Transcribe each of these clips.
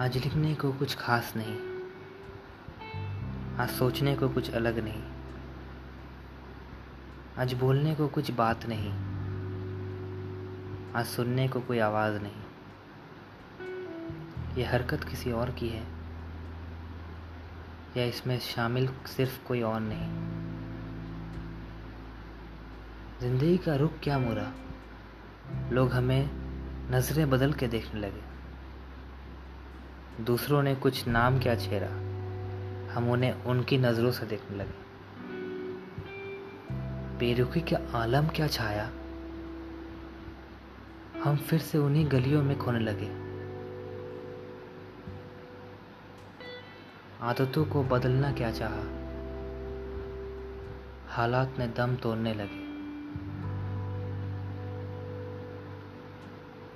आज लिखने को कुछ खास नहीं। आज सोचने को कुछ अलग नहीं। आज बोलने को कुछ बात नहीं। आज सुनने को कोई आवाज़ नहीं। ये हरकत किसी और की है। या इसमें शामिल सिर्फ़ कोई और नहीं। ज़िंदगी का रुख क्या मुरा? लोग हमें नज़रें बदल के देखने लगे। दूसरों ने कुछ नाम क्या छेड़ा, हम उन्हें उनकी नज़रों से देखने लगे। बेरुखी के आलम क्या छाया? हम फिर से उन्हीं गलियों में खोने लगे। आदतों को बदलना क्या चाहा? हालात ने दम तोड़ने लगे।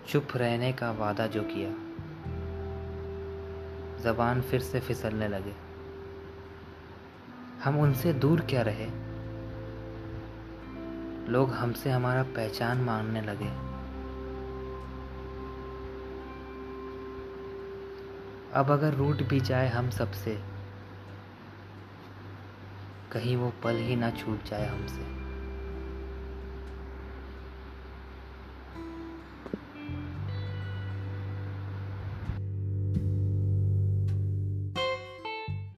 चुप रहने का वादा जो किया। जबान फिर से फिसलने लगे। हम उनसे दूर क्या रहे? लोग हमसे हमारा पहचान मांगने लगे। अब अगर रूट भी जाए हम सबसे, कहीं वो पल ही ना छूट जाए हमसे।